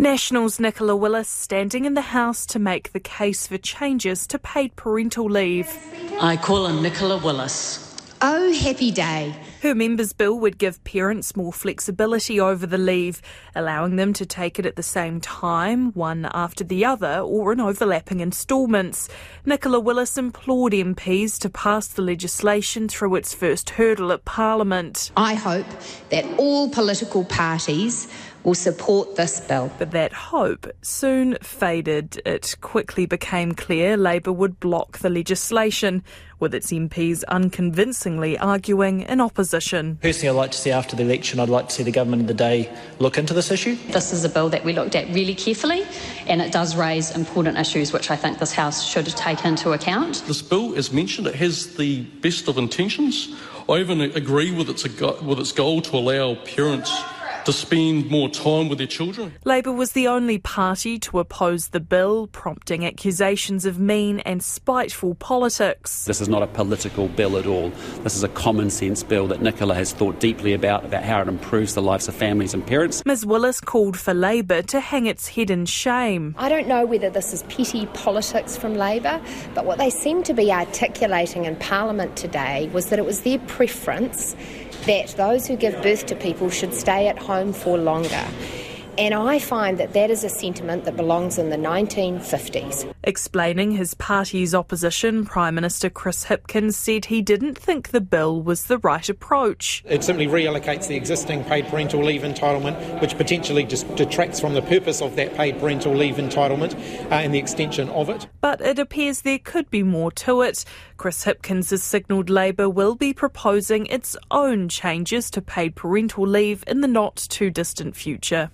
Nationals Nicola Willis standing in the House to make the case for changes to paid parental leave. I call on Nicola Willis. Oh, happy day. Her members' bill would give parents more flexibility over the leave, allowing them to take it at the same time, one after the other, or in overlapping instalments. Nicola Willis implored MPs to pass the legislation through its first hurdle at Parliament. I hope that all political parties will support this bill. But that hope soon faded. It quickly became clear Labour would block the legislation, with its MPs unconvincingly arguing in opposition. Personally, I'd like to see after the election, I'd like to see the government of the day look into this issue. This is a bill that we looked at really carefully, and it does raise important issues which I think this House should take into account. This bill, as mentioned, it has the best of intentions. I even agree with its, with its goal to allow parents to spend more time with their children. Labour was the only party to oppose the bill, prompting accusations of mean and spiteful politics. This is not a political bill at all. This is a common sense bill that Nicola has thought deeply about, about how it improves the lives of families and parents. Ms Willis called for Labour to hang its head in shame. I don't know whether this is petty politics from Labour, but what they seem to be articulating in Parliament today was that it was their preference that those who give birth to people should stay at home for longer. And I find that that is a sentiment that belongs in the 1950s. Explaining his party's opposition, Prime Minister Chris Hipkins said he didn't think the bill was the right approach. It simply reallocates the existing paid parental leave entitlement, which potentially just detracts from the purpose of that paid parental leave entitlement uh, and the extension of it. But it appears there could be more to it. Chris Hipkins has signalled Labour will be proposing its own changes to paid parental leave in the not too distant future.